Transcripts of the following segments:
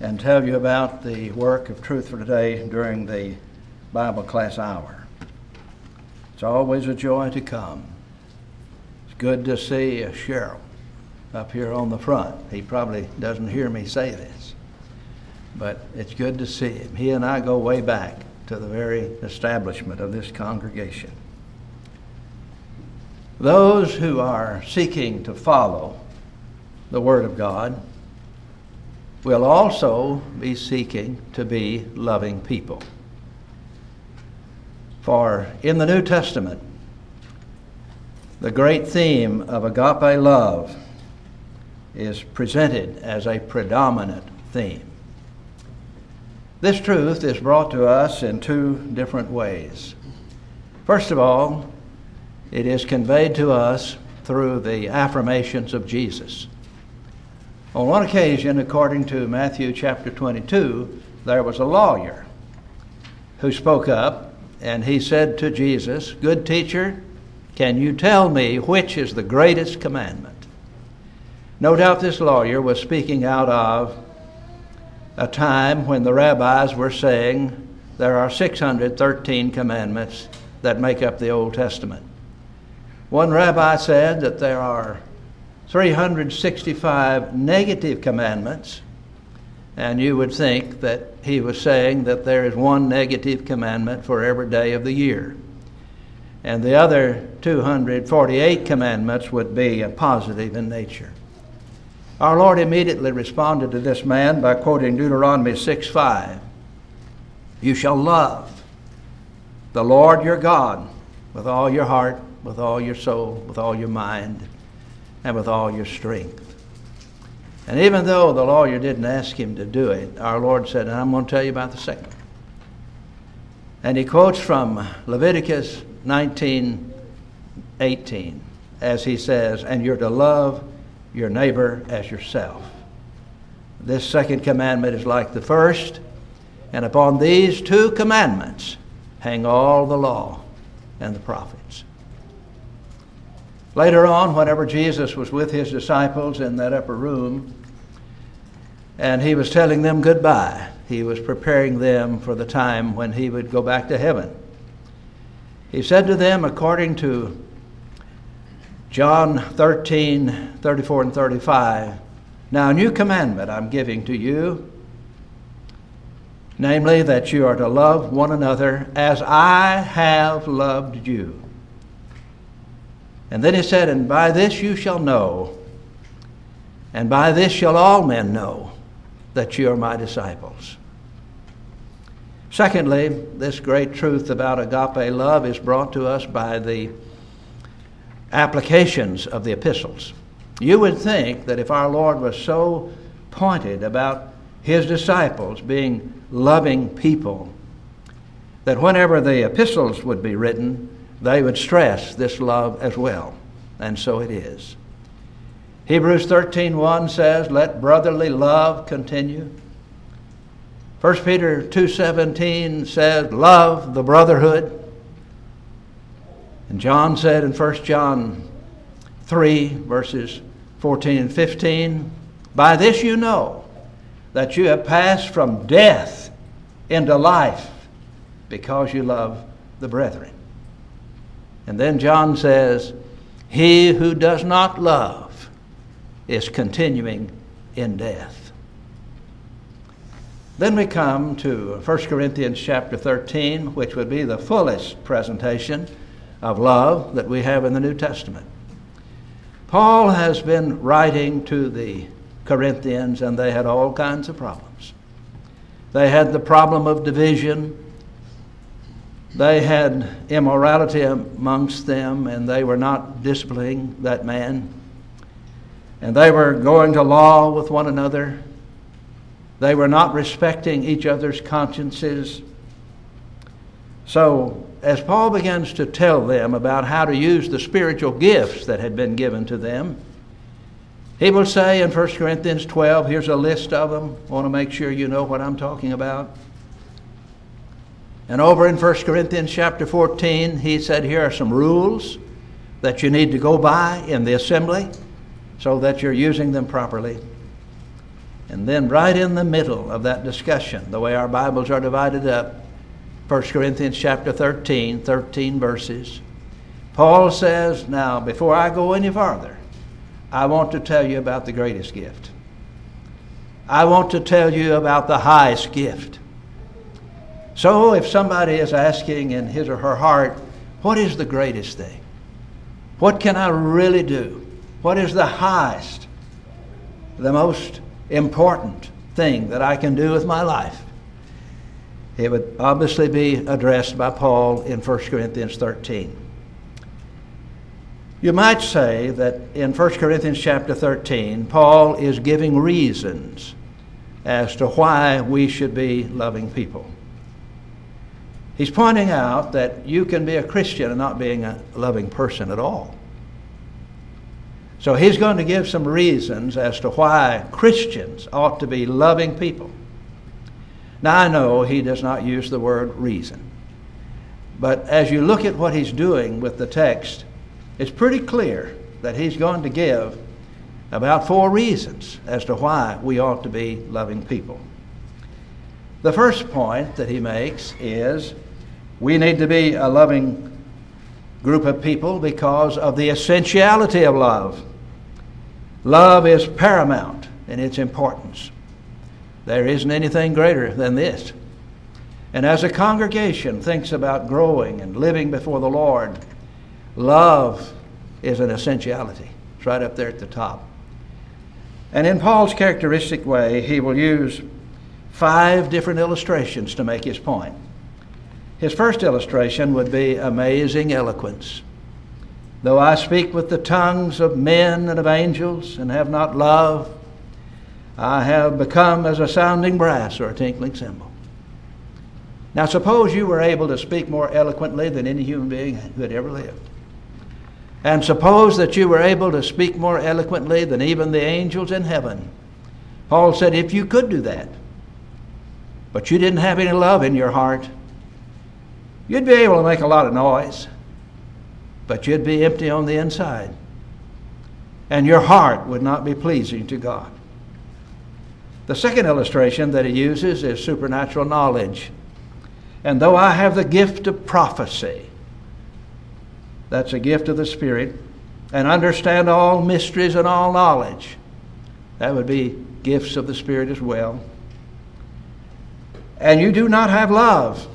and tell you about the work of Truth for Today during the Bible class hour. It's always a joy to come. It's good to see Cheryl up here on the front. He probably doesn't hear me say this, but it's good to see him. He and I go way back to the very establishment of this congregation. Those who are seeking to follow the Word of God will also be seeking to be loving people. For in the New Testament, the great theme of agape love is presented as a predominant theme. This truth is brought to us in two different ways. First of all, it is conveyed to us through the affirmations of Jesus. On one occasion, according to Matthew chapter 22, there was a lawyer who spoke up and he said to Jesus, Good teacher, can you tell me which is the greatest commandment? No doubt this lawyer was speaking out of a time when the rabbis were saying there are 613 commandments that make up the Old Testament. One rabbi said that there are 365 negative commandments, and you would think that he was saying that there is one negative commandment for every day of the year. And the other 248 commandments would be positive in nature. Our Lord immediately responded to this man by quoting Deuteronomy 6 5. You shall love the Lord your God with all your heart, with all your soul, with all your mind, and with all your strength. And even though the lawyer didn't ask him to do it, our Lord said, and I'm going to tell you about the second. And he quotes from Leviticus 19 18, as he says, And you're to love your neighbor as yourself. This second commandment is like the first, and upon these two commandments hang all the law and the prophets. Later on, whenever Jesus was with his disciples in that upper room, and he was telling them goodbye, he was preparing them for the time when he would go back to heaven. He said to them, according to John 13, 34 and 35, Now a new commandment I'm giving to you, namely that you are to love one another as I have loved you. And then he said, And by this you shall know, and by this shall all men know that you are my disciples. Secondly, this great truth about agape love is brought to us by the applications of the epistles. You would think that if our Lord was so pointed about his disciples being loving people, that whenever the epistles would be written, they would stress this love as well. And so it is. Hebrews 13:1 says, "Let brotherly love continue." 1 Peter 2:17 says, "Love the brotherhood." And John said in 1 John 3 verses 14 and 15, "By this you know that you have passed from death into life because you love the brethren." And then John says, He who does not love is continuing in death. Then we come to 1 Corinthians chapter 13, which would be the fullest presentation of love that we have in the New Testament. Paul has been writing to the Corinthians, and they had all kinds of problems. They had the problem of division, they had immorality amongst them, and they were not disciplining that man. And they were going to law with one another. They were not respecting each other's consciences. So, as Paul begins to tell them about how to use the spiritual gifts that had been given to them, he will say in 1 Corinthians 12, here's a list of them. I want to make sure you know what I'm talking about. And over in 1 Corinthians chapter 14, he said, Here are some rules that you need to go by in the assembly so that you're using them properly. And then, right in the middle of that discussion, the way our Bibles are divided up, 1 Corinthians chapter 13, 13 verses, Paul says, Now, before I go any farther, I want to tell you about the greatest gift. I want to tell you about the highest gift. So, if somebody is asking in his or her heart, What is the greatest thing? What can I really do? What is the highest, the most important thing that I can do with my life? It would obviously be addressed by Paul in 1 Corinthians 13. You might say that in 1 Corinthians chapter 13, Paul is giving reasons as to why we should be loving people. He's pointing out that you can be a Christian and not being a loving person at all. So he's going to give some reasons as to why Christians ought to be loving people. Now, I know he does not use the word reason. But as you look at what he's doing with the text, it's pretty clear that he's going to give about four reasons as to why we ought to be loving people. The first point that he makes is we need to be a loving group of people because of the essentiality of love. Love is paramount in its importance. There isn't anything greater than this. And as a congregation thinks about growing and living before the Lord, love is an essentiality. It's right up there at the top. And in Paul's characteristic way, he will use five different illustrations to make his point. His first illustration would be amazing eloquence. Though I speak with the tongues of men and of angels and have not love, I have become as a sounding brass or a tinkling cymbal. Now, suppose you were able to speak more eloquently than any human being who had ever lived. And suppose that you were able to speak more eloquently than even the angels in heaven. Paul said, if you could do that, but you didn't have any love in your heart, you'd be able to make a lot of noise but you'd be empty on the inside. And your heart would not be pleasing to God. The second illustration that he uses is supernatural knowledge. And though I have the gift of prophecy, that's a gift of the Spirit, and understand all mysteries and all knowledge, that would be gifts of the Spirit as well. And you do not have love,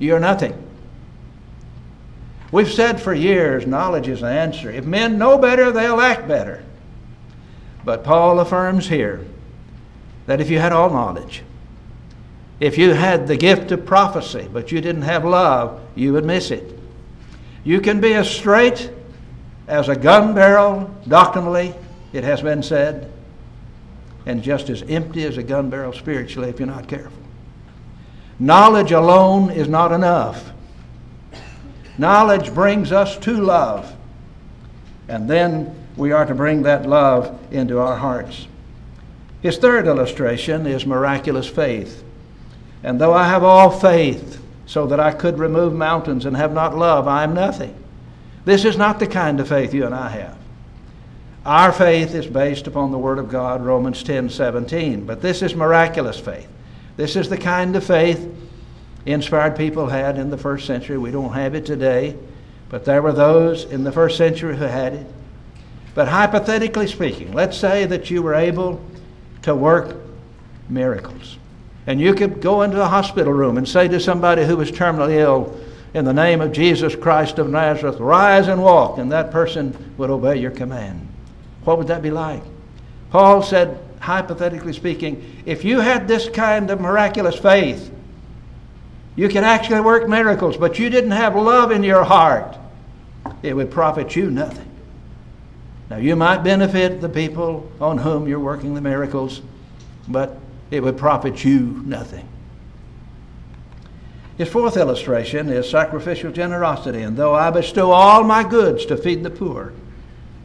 you're nothing. We've said for years knowledge is the answer. If men know better, they'll act better. But Paul affirms here that if you had all knowledge, if you had the gift of prophecy, but you didn't have love, you would miss it. You can be as straight as a gun barrel, doctrinally, it has been said, and just as empty as a gun barrel spiritually if you're not careful. Knowledge alone is not enough. Knowledge brings us to love. And then we are to bring that love into our hearts. His third illustration is miraculous faith. And though I have all faith so that I could remove mountains and have not love, I am nothing. This is not the kind of faith you and I have. Our faith is based upon the Word of God, Romans 10 17. But this is miraculous faith. This is the kind of faith inspired people had in the first century. We don't have it today, but there were those in the first century who had it. But hypothetically speaking, let's say that you were able to work miracles. And you could go into the hospital room and say to somebody who was terminally ill, in the name of Jesus Christ of Nazareth, rise and walk, and that person would obey your command. What would that be like? Paul said, hypothetically speaking, if you had this kind of miraculous faith, you can actually work miracles, but you didn't have love in your heart. It would profit you nothing. Now, you might benefit the people on whom you're working the miracles, but it would profit you nothing. His fourth illustration is sacrificial generosity. And though I bestow all my goods to feed the poor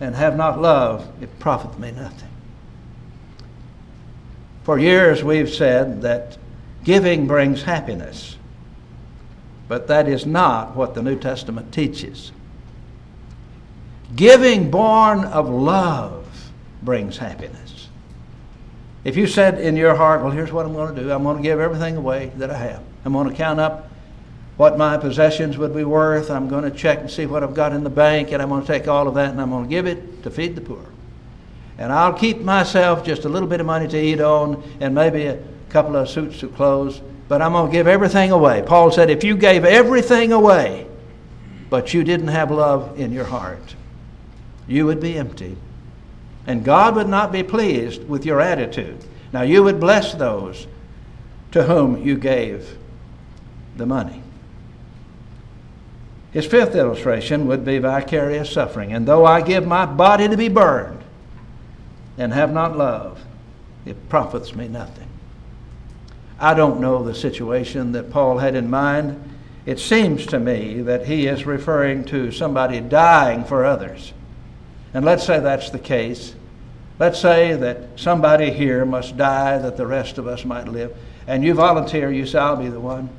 and have not love, it profiteth me nothing. For years we've said that giving brings happiness. But that is not what the New Testament teaches. Giving born of love brings happiness. If you said in your heart, well, here's what I'm going to do I'm going to give everything away that I have, I'm going to count up what my possessions would be worth, I'm going to check and see what I've got in the bank, and I'm going to take all of that and I'm going to give it to feed the poor. And I'll keep myself just a little bit of money to eat on and maybe a couple of suits of clothes, but I'm going to give everything away. Paul said, if you gave everything away, but you didn't have love in your heart, you would be empty. And God would not be pleased with your attitude. Now, you would bless those to whom you gave the money. His fifth illustration would be vicarious suffering. And though I give my body to be burned and have not love, it profits me nothing. I don't know the situation that Paul had in mind. It seems to me that he is referring to somebody dying for others. And let's say that's the case. Let's say that somebody here must die that the rest of us might live. And you volunteer, you say, I'll be the one.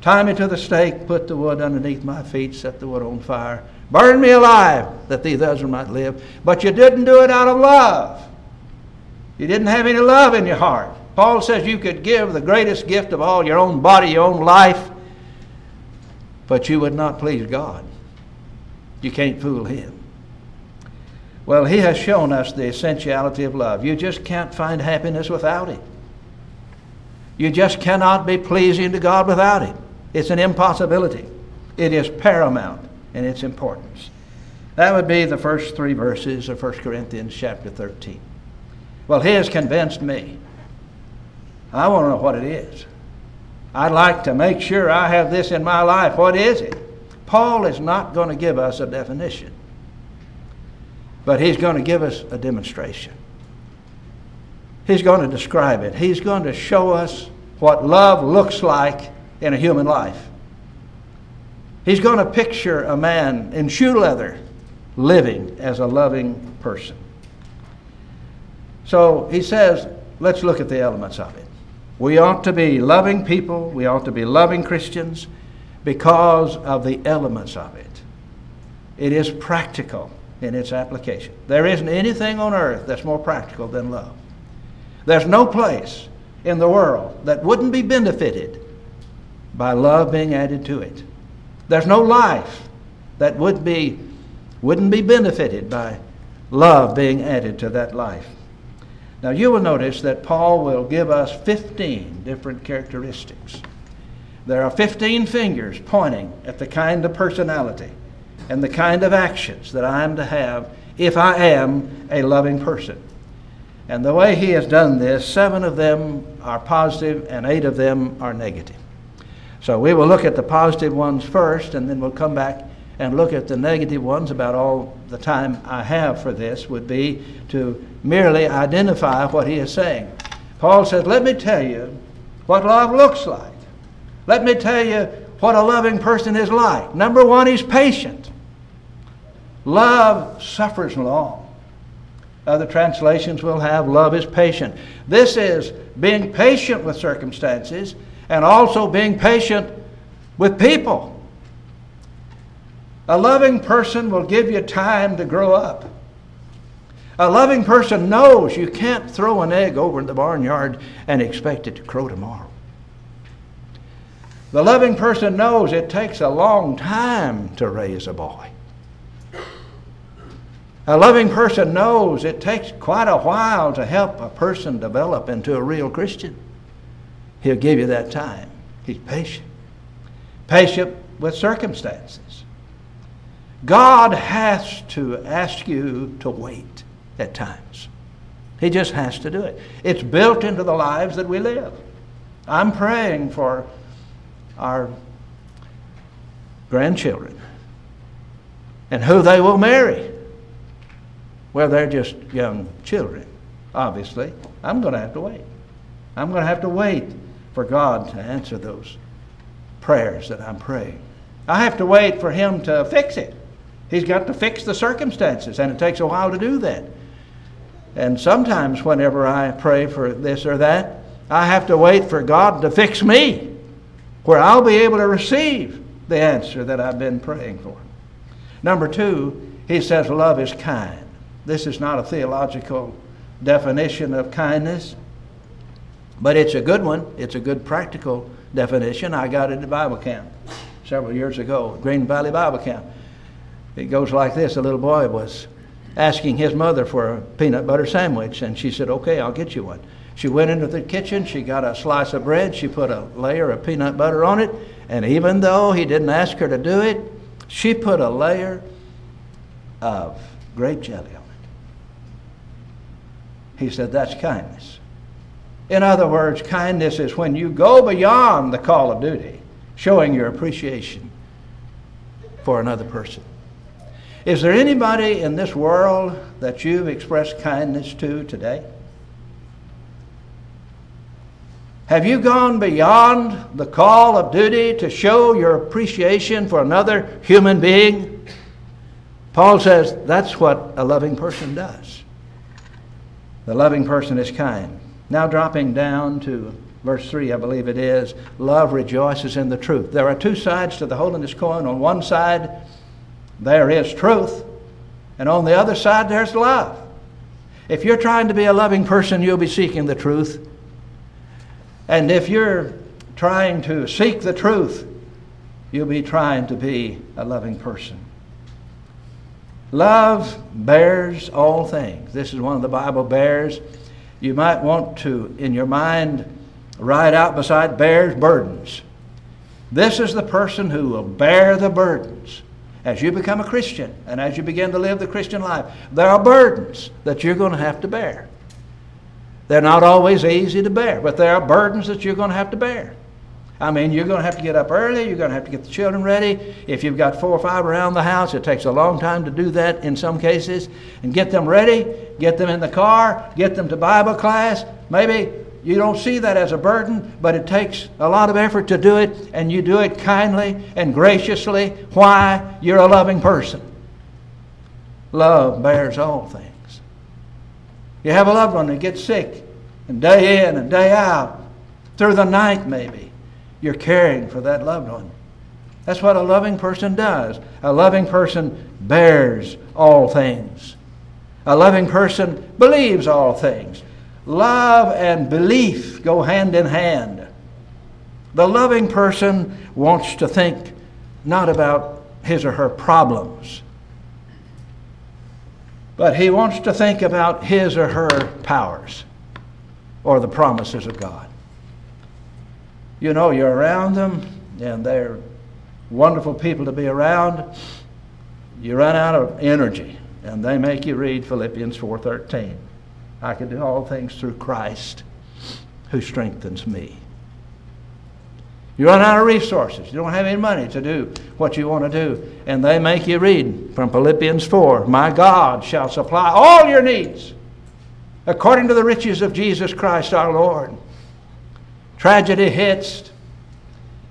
Tie me to the stake, put the wood underneath my feet, set the wood on fire. Burn me alive that these others might live. But you didn't do it out of love. You didn't have any love in your heart. Paul says you could give the greatest gift of all, your own body, your own life, but you would not please God. You can't fool Him. Well, he has shown us the essentiality of love. You just can't find happiness without it. You just cannot be pleasing to God without it. It's an impossibility. It is paramount in its importance. That would be the first three verses of 1 Corinthians chapter 13. Well, he has convinced me. I want to know what it is. I'd like to make sure I have this in my life. What is it? Paul is not going to give us a definition. But he's going to give us a demonstration. He's going to describe it. He's going to show us what love looks like in a human life. He's going to picture a man in shoe leather living as a loving person. So he says, let's look at the elements of it. We ought to be loving people, we ought to be loving Christians because of the elements of it. It is practical in its application. There isn't anything on earth that's more practical than love. There's no place in the world that wouldn't be benefited by love being added to it. There's no life that would be, wouldn't be benefited by love being added to that life. Now, you will notice that Paul will give us 15 different characteristics. There are 15 fingers pointing at the kind of personality and the kind of actions that I am to have if I am a loving person. And the way he has done this, seven of them are positive and eight of them are negative. So we will look at the positive ones first, and then we'll come back and look at the negative ones. About all the time I have for this would be to merely identify what he is saying. Paul says, Let me tell you what love looks like. Let me tell you what a loving person is like. Number one, he's patient. Love suffers long. Other translations will have love is patient. This is being patient with circumstances and also being patient with people. A loving person will give you time to grow up. A loving person knows you can't throw an egg over in the barnyard and expect it to crow tomorrow. The loving person knows it takes a long time to raise a boy. A loving person knows it takes quite a while to help a person develop into a real Christian. He'll give you that time. He's patient. Patient with circumstances. God has to ask you to wait at times. He just has to do it. It's built into the lives that we live. I'm praying for our grandchildren and who they will marry. Well, they're just young children, obviously. I'm going to have to wait. I'm going to have to wait for God to answer those prayers that I'm praying. I have to wait for Him to fix it. He's got to fix the circumstances, and it takes a while to do that. And sometimes, whenever I pray for this or that, I have to wait for God to fix me, where I'll be able to receive the answer that I've been praying for. Number two, he says, Love is kind. This is not a theological definition of kindness. But it's a good one. It's a good practical definition. I got it at Bible camp several years ago, Green Valley Bible Camp. It goes like this A little boy was asking his mother for a peanut butter sandwich, and she said, Okay, I'll get you one. She went into the kitchen, she got a slice of bread, she put a layer of peanut butter on it, and even though he didn't ask her to do it, she put a layer of grape jelly on it. He said, That's kindness. In other words, kindness is when you go beyond the call of duty, showing your appreciation for another person. Is there anybody in this world that you've expressed kindness to today? Have you gone beyond the call of duty to show your appreciation for another human being? Paul says that's what a loving person does. The loving person is kind. Now, dropping down to verse 3, I believe it is love rejoices in the truth. There are two sides to the holiness coin. On one side, there is truth, and on the other side, there's love. If you're trying to be a loving person, you'll be seeking the truth. And if you're trying to seek the truth, you'll be trying to be a loving person. Love bears all things. This is one of the Bible bears. You might want to, in your mind, write out beside bears burdens. This is the person who will bear the burdens. As you become a Christian and as you begin to live the Christian life, there are burdens that you're going to have to bear. They're not always easy to bear, but there are burdens that you're going to have to bear. I mean, you're going to have to get up early. You're going to have to get the children ready. If you've got four or five around the house, it takes a long time to do that in some cases. And get them ready, get them in the car, get them to Bible class. Maybe you don't see that as a burden, but it takes a lot of effort to do it, and you do it kindly and graciously. Why? You're a loving person. Love bears all things. You have a loved one that gets sick, and day in and day out, through the night maybe you're caring for that loved one. That's what a loving person does. A loving person bears all things. A loving person believes all things. Love and belief go hand in hand. The loving person wants to think not about his or her problems, but he wants to think about his or her powers or the promises of God you know, you're around them and they're wonderful people to be around. You run out of energy and they make you read Philippians 4:13. I can do all things through Christ who strengthens me. You run out of resources. You don't have any money to do what you want to do. And they make you read from Philippians 4 My God shall supply all your needs according to the riches of Jesus Christ our Lord. Tragedy hits,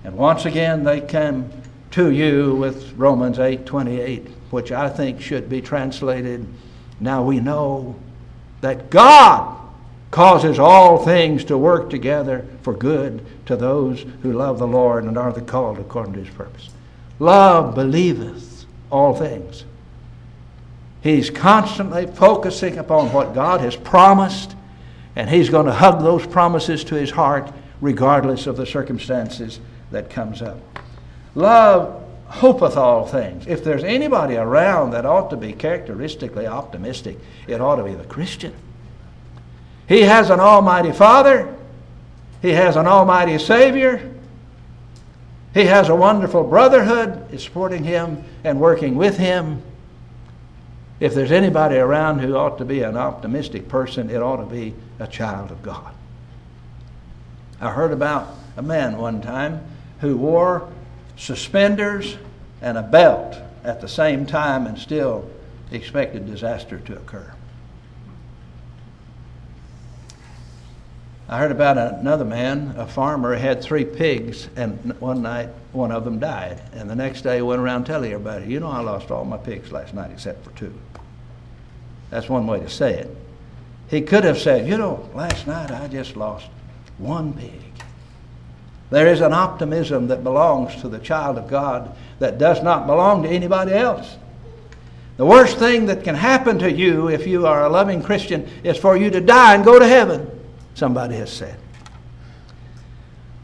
and once again they come to you with Romans 8:28, which I think should be translated, now we know that God causes all things to work together for good to those who love the Lord and are the called according to his purpose. Love believeth all things. He's constantly focusing upon what God has promised, and he's going to hug those promises to his heart regardless of the circumstances that comes up. Love hopeth all things. If there's anybody around that ought to be characteristically optimistic, it ought to be the Christian. He has an almighty Father. He has an almighty Savior. He has a wonderful brotherhood supporting him and working with him. If there's anybody around who ought to be an optimistic person, it ought to be a child of God. I heard about a man one time who wore suspenders and a belt at the same time and still expected disaster to occur. I heard about another man, a farmer, had three pigs, and one night one of them died. And the next day he went around telling everybody, You know, I lost all my pigs last night except for two. That's one way to say it. He could have said, You know, last night I just lost one pig. There is an optimism that belongs to the child of God that does not belong to anybody else. The worst thing that can happen to you if you are a loving Christian is for you to die and go to heaven, somebody has said.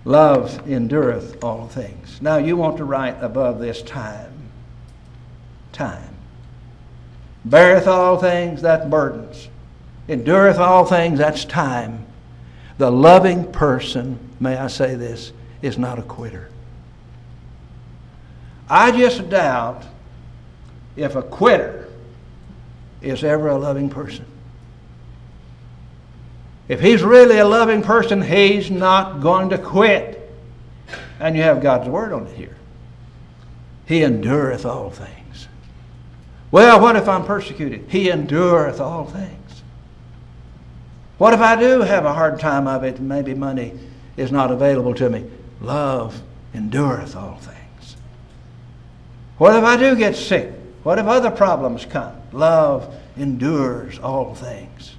Love endureth all things. Now you want to write above this time. Time. Beareth all things, that burdens. Endureth all things, that's time. The loving person, may I say this, is not a quitter. I just doubt if a quitter is ever a loving person. If he's really a loving person, he's not going to quit. And you have God's word on it here. He endureth all things. Well, what if I'm persecuted? He endureth all things. What if I do have a hard time of it and maybe money is not available to me? Love endureth all things. What if I do get sick? What if other problems come? Love endures all things.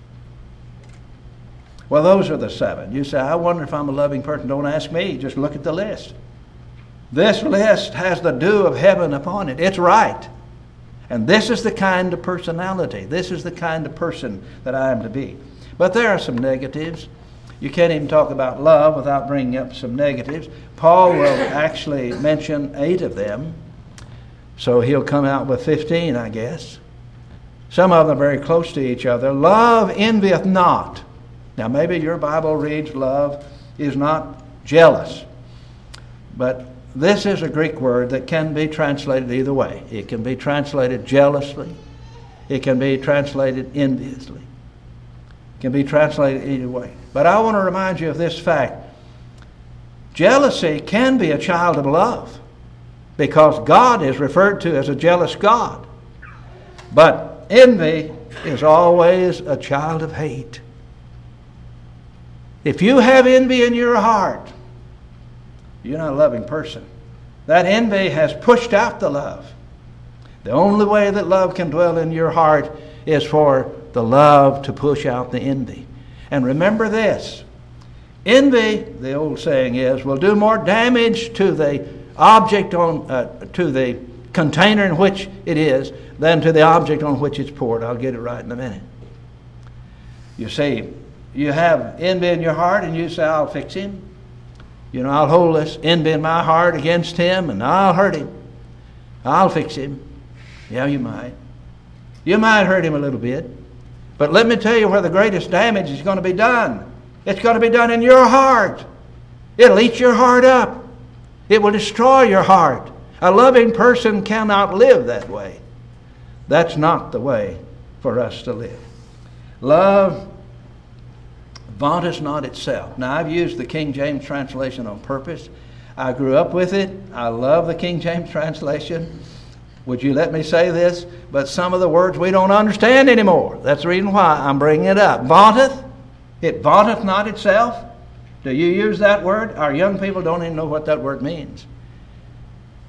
Well, those are the seven. You say, I wonder if I'm a loving person. Don't ask me. Just look at the list. This list has the dew of heaven upon it. It's right. And this is the kind of personality. This is the kind of person that I am to be. But there are some negatives. You can't even talk about love without bringing up some negatives. Paul will actually mention eight of them. So he'll come out with 15, I guess. Some of them are very close to each other. Love envieth not. Now, maybe your Bible reads love is not jealous. But this is a Greek word that can be translated either way. It can be translated jealously, it can be translated enviously, can be translated either way. But I want to remind you of this fact jealousy can be a child of love because God is referred to as a jealous God. But envy is always a child of hate. If you have envy in your heart, you're not a loving person. That envy has pushed out the love. The only way that love can dwell in your heart is for the love to push out the envy. And remember this envy, the old saying is, will do more damage to the object on, uh, to the container in which it is than to the object on which it's poured. I'll get it right in a minute. You see, you have envy in your heart and you say, I'll fix him. You know, I'll hold this envy in my heart against him and I'll hurt him. I'll fix him. Yeah, you might. You might hurt him a little bit. But let me tell you where the greatest damage is going to be done. It's going to be done in your heart. It'll eat your heart up. It will destroy your heart. A loving person cannot live that way. That's not the way for us to live. Love vaunteth not itself. Now, I've used the King James translation on purpose. I grew up with it. I love the King James translation. Would you let me say this? But some of the words we don't understand anymore. That's the reason why I'm bringing it up. Vaunteth, it vaunteth not itself. Do you use that word? Our young people don't even know what that word means.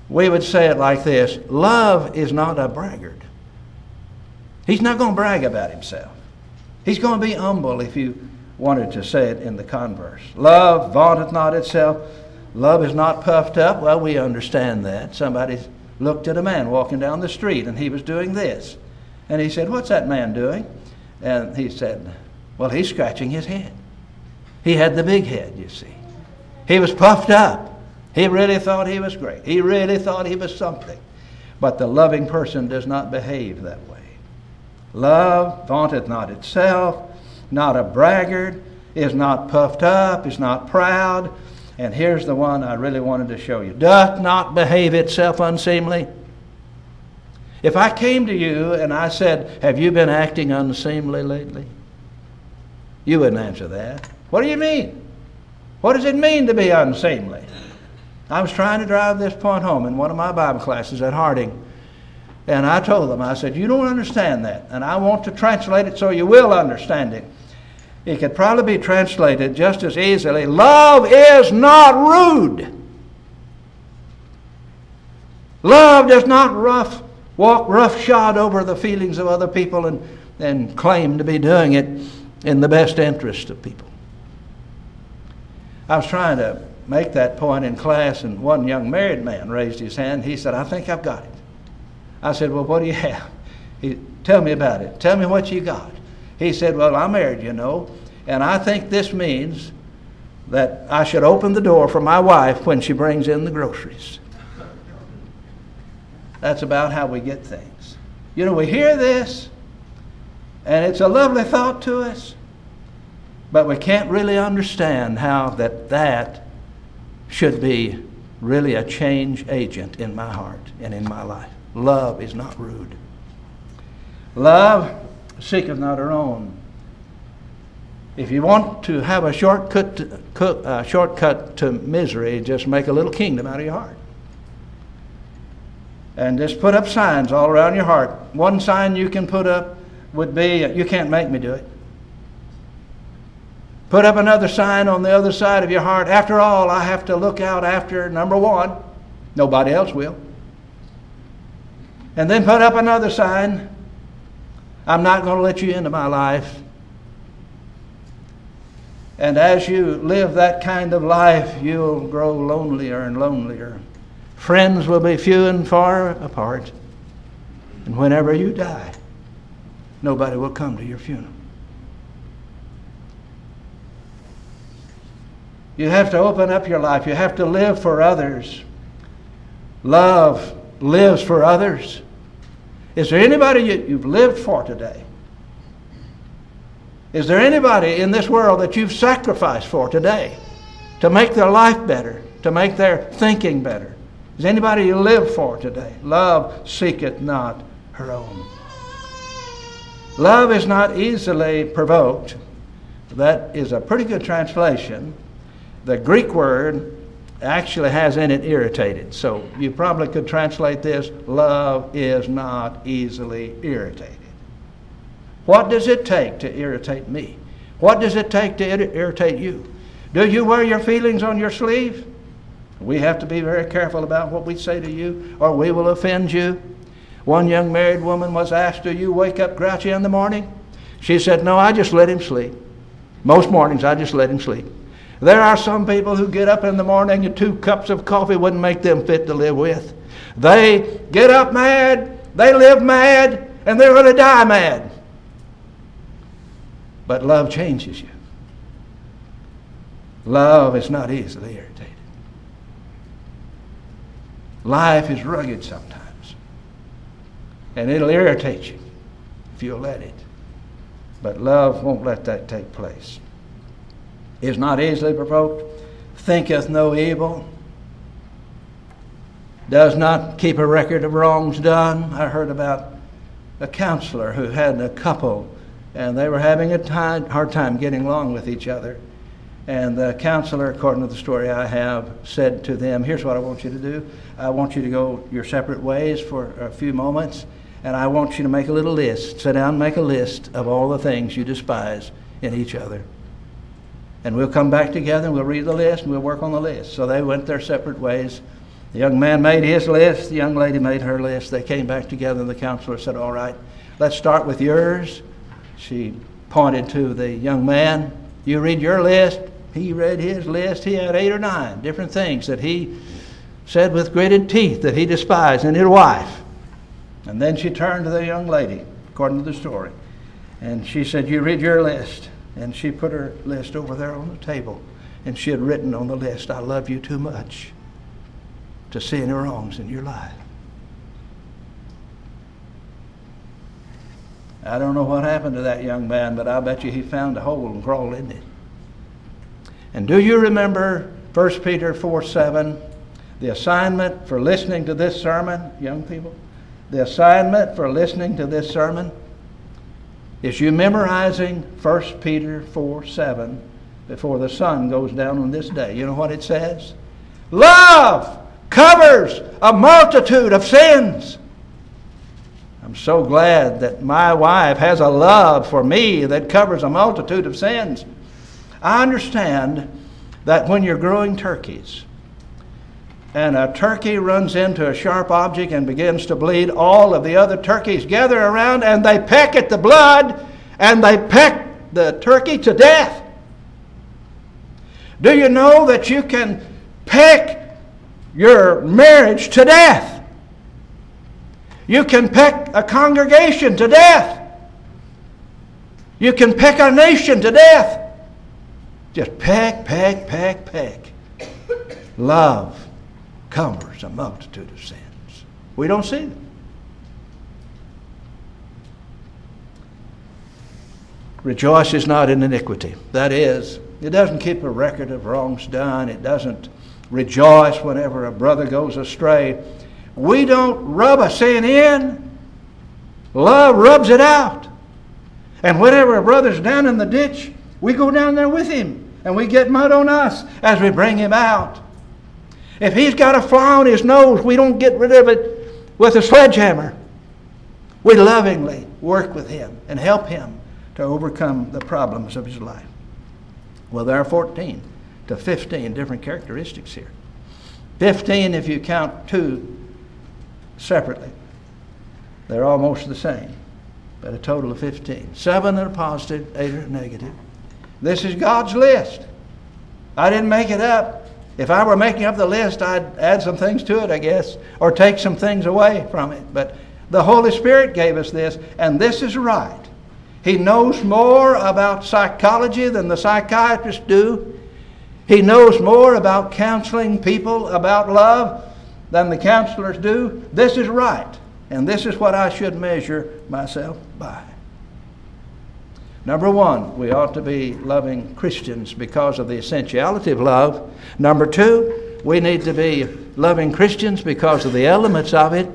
We would say it like this Love is not a braggart. He's not going to brag about himself. He's going to be humble if you wanted to say it in the converse. Love vaunteth not itself. Love is not puffed up. Well, we understand that. Somebody looked at a man walking down the street and he was doing this. And he said, What's that man doing? And he said, Well, he's scratching his head. He had the big head, you see. He was puffed up. He really thought he was great. He really thought he was something. But the loving person does not behave that way. Love vaunteth not itself, not a braggart, is not puffed up, is not proud. And here's the one I really wanted to show you doth not behave itself unseemly. If I came to you and I said, Have you been acting unseemly lately? You wouldn't answer that. What do you mean? What does it mean to be unseemly? I was trying to drive this point home in one of my Bible classes at Harding. And I told them, I said, You don't understand that. And I want to translate it so you will understand it. It could probably be translated just as easily Love is not rude. Love does not rough, walk roughshod over the feelings of other people and, and claim to be doing it in the best interest of people. I was trying to make that point in class, and one young married man raised his hand. He said, I think I've got it. I said, Well, what do you have? He, Tell me about it. Tell me what you got. He said, Well, I'm married, you know, and I think this means that I should open the door for my wife when she brings in the groceries. That's about how we get things. You know, we hear this, and it's a lovely thought to us, but we can't really understand how that that should be really a change agent in my heart and in my life. Love is not rude. Love seeketh not her own. If you want to have a shortcut to, shortcut to misery, just make a little kingdom out of your heart. And just put up signs all around your heart. One sign you can put up would be, You can't make me do it. Put up another sign on the other side of your heart. After all, I have to look out after number one. Nobody else will. And then put up another sign. I'm not going to let you into my life. And as you live that kind of life, you'll grow lonelier and lonelier. Friends will be few and far apart. And whenever you die, nobody will come to your funeral. You have to open up your life. You have to live for others. Love lives for others. Is there anybody you've lived for today? Is there anybody in this world that you've sacrificed for today to make their life better, to make their thinking better? Is anybody you live for today? Love seeketh not her own. Love is not easily provoked. That is a pretty good translation the Greek word actually has in it irritated. So you probably could translate this love is not easily irritated. What does it take to irritate me? What does it take to irritate you? Do you wear your feelings on your sleeve? We have to be very careful about what we say to you, or we will offend you. One young married woman was asked, Do you wake up grouchy in the morning? She said, No, I just let him sleep. Most mornings, I just let him sleep. There are some people who get up in the morning and two cups of coffee wouldn't make them fit to live with. They get up mad, they live mad, and they're going to die mad. But love changes you. Love is not easily irritated. Life is rugged sometimes, and it'll irritate you if you'll let it. But love won't let that take place is not easily provoked, thinketh no evil, does not keep a record of wrongs done. I heard about a counselor who had a couple, and they were having a time, hard time getting along with each other. And the counselor, according to the story I have, said to them, Here's what I want you to do. I want you to go your separate ways for a few moments, and I want you to make a little list. Sit down and make a list of all the things you despise in each other. And we'll come back together and we'll read the list and we'll work on the list. So they went their separate ways. The young man made his list, the young lady made her list. They came back together, and the counselor said, All right, let's start with yours. She pointed to the young man. You read your list. He read his list. He had eight or nine different things that he said with gritted teeth that he despised in his wife. And then she turned to the young lady, according to the story, and she said, You read your list. And she put her list over there on the table. And she had written on the list, I love you too much to see any wrongs in your life. I don't know what happened to that young man, but I bet you he found a hole and crawled in it. And do you remember 1 Peter 4 7? The assignment for listening to this sermon, young people, the assignment for listening to this sermon is you memorizing 1 Peter 4 7 before the sun goes down on this day. You know what it says? Love covers a multitude of sins. I'm so glad that my wife has a love for me that covers a multitude of sins. I understand that when you're growing turkeys, and a turkey runs into a sharp object and begins to bleed, all of the other turkeys gather around and they peck at the blood and they peck the turkey to death. Do you know that you can peck your marriage to death? You can pick a congregation to death. You can pick a nation to death Just pick, pick, pick, pick. Love covers a multitude of sins. We don't see them. Rejoice is not in iniquity. That is, it doesn't keep a record of wrongs done. It doesn't rejoice whenever a brother goes astray. We don't rub a sin in. Love rubs it out. And whenever a brother's down in the ditch, we go down there with him and we get mud on us as we bring him out. If he's got a fly on his nose, we don't get rid of it with a sledgehammer. We lovingly work with him and help him to overcome the problems of his life. Well, there are 14 to 15 different characteristics here. 15 if you count two separately. They're almost the same, but a total of 15. Seven are positive, eight are negative. This is God's list. I didn't make it up. If I were making up the list, I'd add some things to it, I guess, or take some things away from it. But the Holy Spirit gave us this, and this is right. He knows more about psychology than the psychiatrists do. He knows more about counseling people about love than the counselors do. This is right, and this is what I should measure myself by. Number one, we ought to be loving Christians because of the essentiality of love. Number two, we need to be loving Christians because of the elements of it.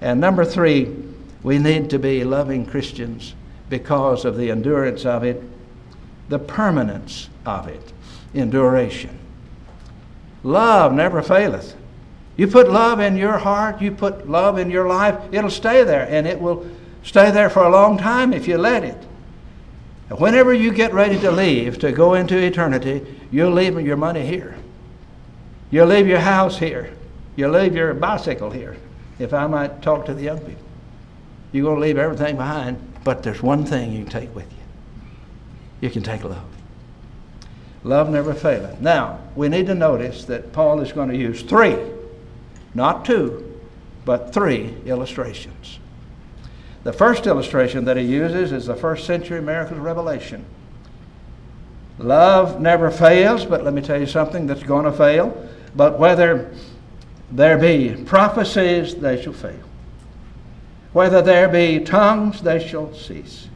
And number three, we need to be loving Christians because of the endurance of it, the permanence of it, enduration. Love never faileth. You put love in your heart, you put love in your life, it'll stay there, and it will stay there for a long time if you let it. Whenever you get ready to leave, to go into eternity, you'll leave your money here. You'll leave your house here. You'll leave your bicycle here, if I might talk to the young people. You're going to leave everything behind, but there's one thing you can take with you. You can take love. Love never faileth. Now, we need to notice that Paul is going to use three, not two, but three illustrations. The first illustration that he uses is the first century miracles revelation. Love never fails, but let me tell you something that's going to fail. But whether there be prophecies, they shall fail. Whether there be tongues, they shall cease.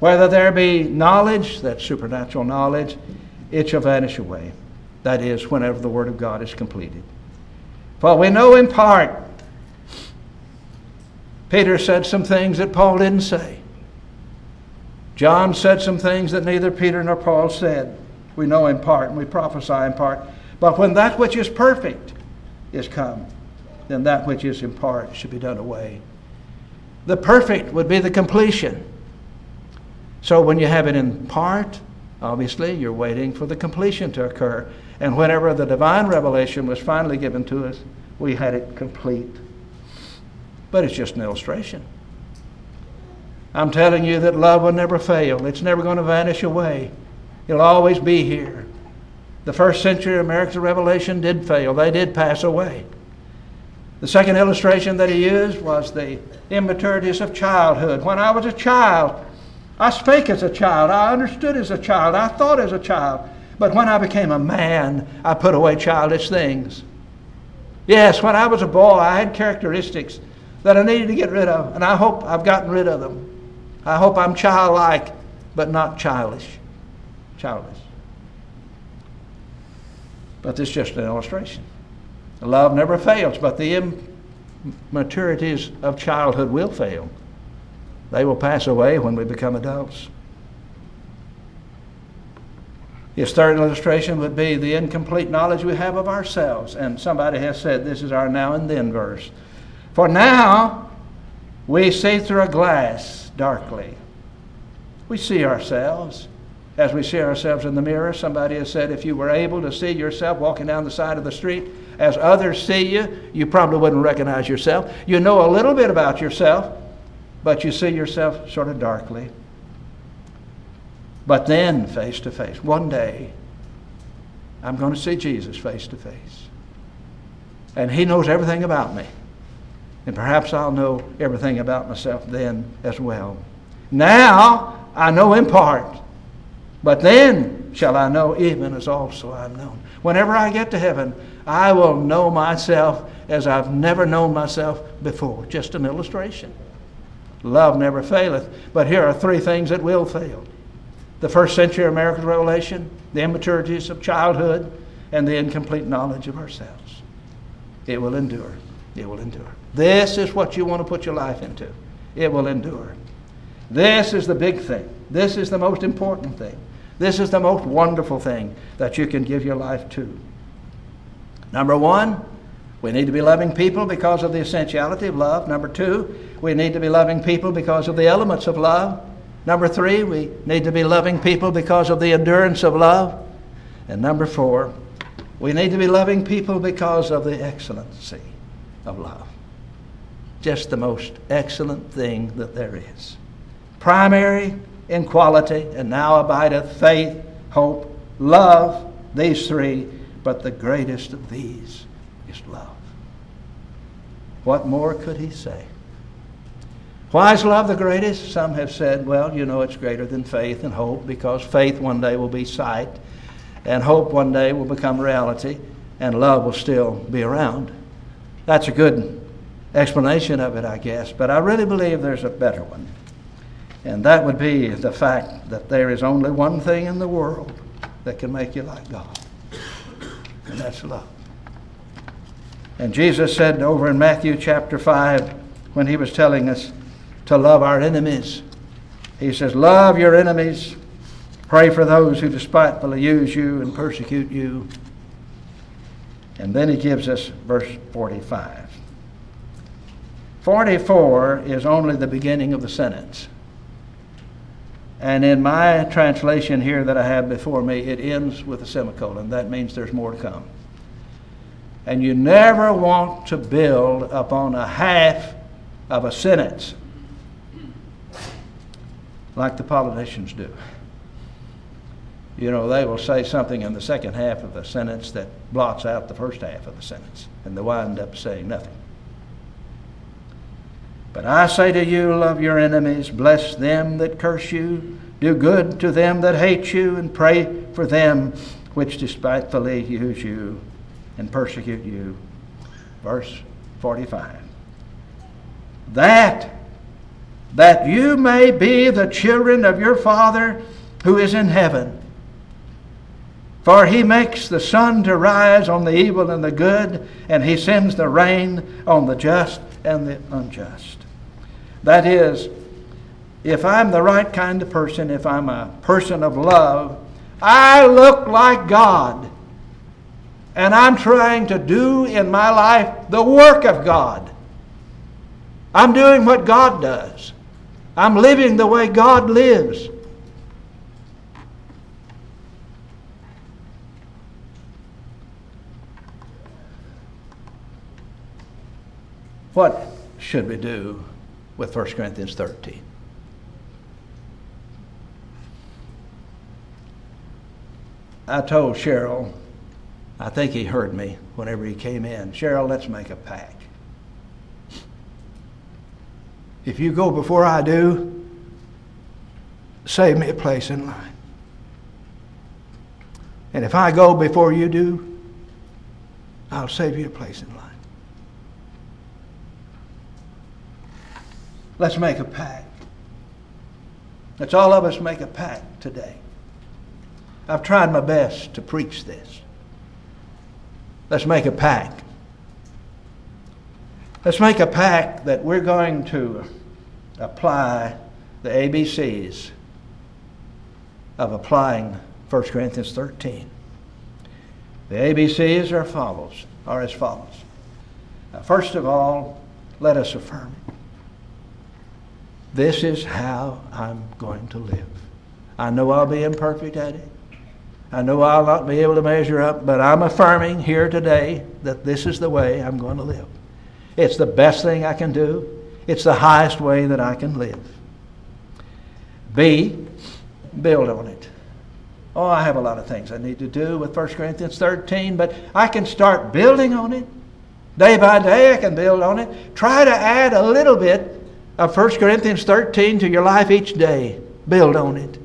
Whether there be knowledge, that supernatural knowledge, it shall vanish away. That is, whenever the Word of God is completed. For we know in part, Peter said some things that Paul didn't say. John said some things that neither Peter nor Paul said. We know in part and we prophesy in part. But when that which is perfect is come, then that which is in part should be done away. The perfect would be the completion. So when you have it in part, obviously you're waiting for the completion to occur. And whenever the divine revelation was finally given to us, we had it complete. But it's just an illustration. I'm telling you that love will never fail. It's never going to vanish away. It'll always be here. The first century American Revelation did fail. They did pass away. The second illustration that he used was the immaturities of childhood. When I was a child, I spake as a child. I understood as a child. I thought as a child. But when I became a man, I put away childish things. Yes, when I was a boy, I had characteristics that I needed to get rid of, and I hope I've gotten rid of them. I hope I'm childlike, but not childish. Childish. But this is just an illustration. Love never fails, but the immaturities of childhood will fail. They will pass away when we become adults. His third illustration would be the incomplete knowledge we have of ourselves. And somebody has said this is our now and then verse. For now we see through a glass darkly. We see ourselves as we see ourselves in the mirror. Somebody has said if you were able to see yourself walking down the side of the street as others see you, you probably wouldn't recognize yourself. You know a little bit about yourself, but you see yourself sort of darkly. But then, face to face, one day, I'm going to see Jesus face to face. And He knows everything about me. And perhaps I'll know everything about myself then as well. Now, I know in part. But then, shall I know, even as also I'm known. Whenever I get to heaven, I will know myself as I've never known myself before. Just an illustration. Love never faileth. But here are three things that will fail the first century American revelation, the immaturities of childhood, and the incomplete knowledge of ourselves. It will endure. It will endure. This is what you want to put your life into. It will endure. This is the big thing. This is the most important thing. This is the most wonderful thing that you can give your life to. Number one, we need to be loving people because of the essentiality of love. Number two, we need to be loving people because of the elements of love. Number three, we need to be loving people because of the endurance of love. And number four, we need to be loving people because of the excellency of love. Just the most excellent thing that there is. Primary in quality, and now abideth faith, hope, love, these three, but the greatest of these is love. What more could he say? Why is love the greatest? Some have said, well, you know, it's greater than faith and hope because faith one day will be sight, and hope one day will become reality, and love will still be around. That's a good explanation of it, I guess, but I really believe there's a better one. And that would be the fact that there is only one thing in the world that can make you like God, and that's love. And Jesus said over in Matthew chapter 5, when he was telling us to love our enemies, he says, Love your enemies, pray for those who despitefully use you and persecute you. And then he gives us verse 45. 44 is only the beginning of the sentence. And in my translation here that I have before me, it ends with a semicolon. That means there's more to come. And you never want to build upon a half of a sentence like the politicians do. You know, they will say something in the second half of the sentence that blots out the first half of the sentence, and they wind up saying nothing. But I say to you, love your enemies, bless them that curse you, do good to them that hate you, and pray for them which despitefully use you and persecute you. Verse 45. That, that you may be the children of your Father who is in heaven. For he makes the sun to rise on the evil and the good, and he sends the rain on the just and the unjust. That is, if I'm the right kind of person, if I'm a person of love, I look like God and I'm trying to do in my life the work of God. I'm doing what God does. I'm living the way God lives. What should we do with 1 Corinthians 13? I told Cheryl I think he heard me whenever he came in. Cheryl, let's make a pact. If you go before I do, save me a place in line. And if I go before you do, I'll save you a place in line. Let's make a pact. Let's all of us make a pact today. I've tried my best to preach this. Let's make a pact. Let's make a pact that we're going to apply the ABCs of applying 1 Corinthians 13. The ABCs are follows, are as follows. Now, first of all, let us affirm it. This is how I'm going to live. I know I'll be imperfect at it. I know I'll not be able to measure up, but I'm affirming here today that this is the way I'm going to live. It's the best thing I can do. It's the highest way that I can live. B, build on it. Oh, I have a lot of things I need to do with 1 Corinthians 13, but I can start building on it. Day by day, I can build on it. Try to add a little bit of 1 Corinthians 13 to your life each day. Build on it.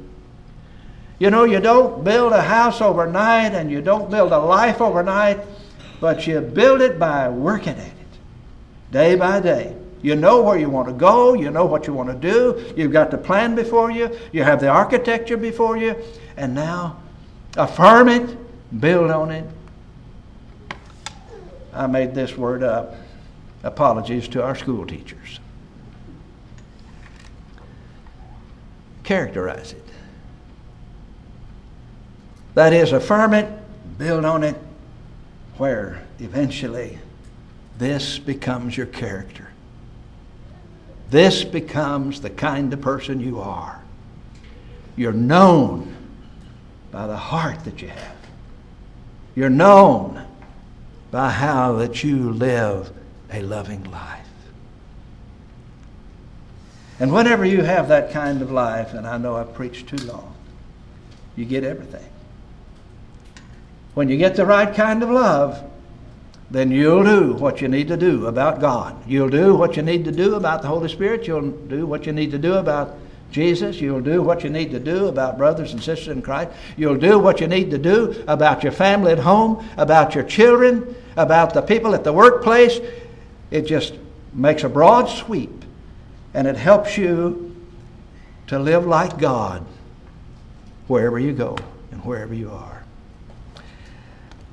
You know, you don't build a house overnight and you don't build a life overnight, but you build it by working it day by day. You know where you want to go, you know what you want to do, you've got the plan before you, you have the architecture before you, and now affirm it, build on it. I made this word up. Apologies to our school teachers. Characterize it. That is, affirm it, build on it, where eventually this becomes your character. This becomes the kind of person you are. You're known by the heart that you have. You're known by how that you live a loving life. And whenever you have that kind of life, and I know I've preached too long, you get everything. When you get the right kind of love, then you'll do what you need to do about God. You'll do what you need to do about the Holy Spirit. You'll do what you need to do about Jesus. You'll do what you need to do about brothers and sisters in Christ. You'll do what you need to do about your family at home, about your children, about the people at the workplace. It just makes a broad sweep and it helps you to live like God wherever you go and wherever you are.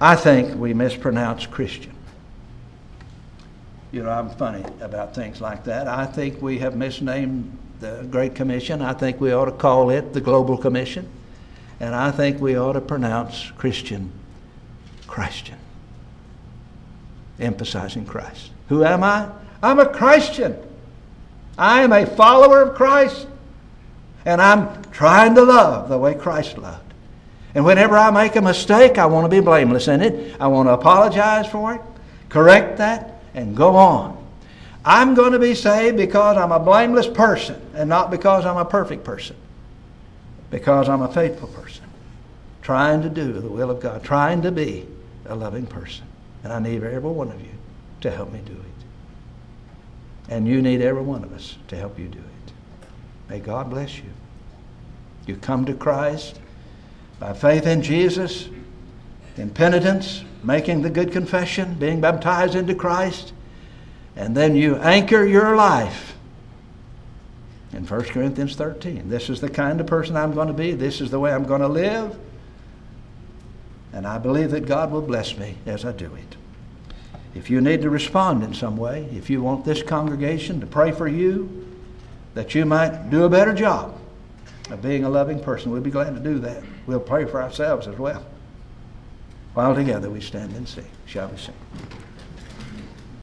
I think we mispronounce Christian. You know, I'm funny about things like that. I think we have misnamed the Great Commission. I think we ought to call it the Global Commission. And I think we ought to pronounce Christian Christian, emphasizing Christ. Who am I? I'm a Christian. I am a follower of Christ. And I'm trying to love the way Christ loved. And whenever I make a mistake, I want to be blameless in it. I want to apologize for it, correct that, and go on. I'm going to be saved because I'm a blameless person and not because I'm a perfect person. Because I'm a faithful person, trying to do the will of God, trying to be a loving person. And I need every one of you to help me do it. And you need every one of us to help you do it. May God bless you. You come to Christ by faith in Jesus, in penitence, making the good confession, being baptized into Christ, and then you anchor your life in 1 Corinthians 13. This is the kind of person I'm going to be. This is the way I'm going to live. And I believe that God will bless me as I do it. If you need to respond in some way, if you want this congregation to pray for you, that you might do a better job of being a loving person, we'd be glad to do that. We'll pray for ourselves as well. While together we stand and sing. Shall we sing?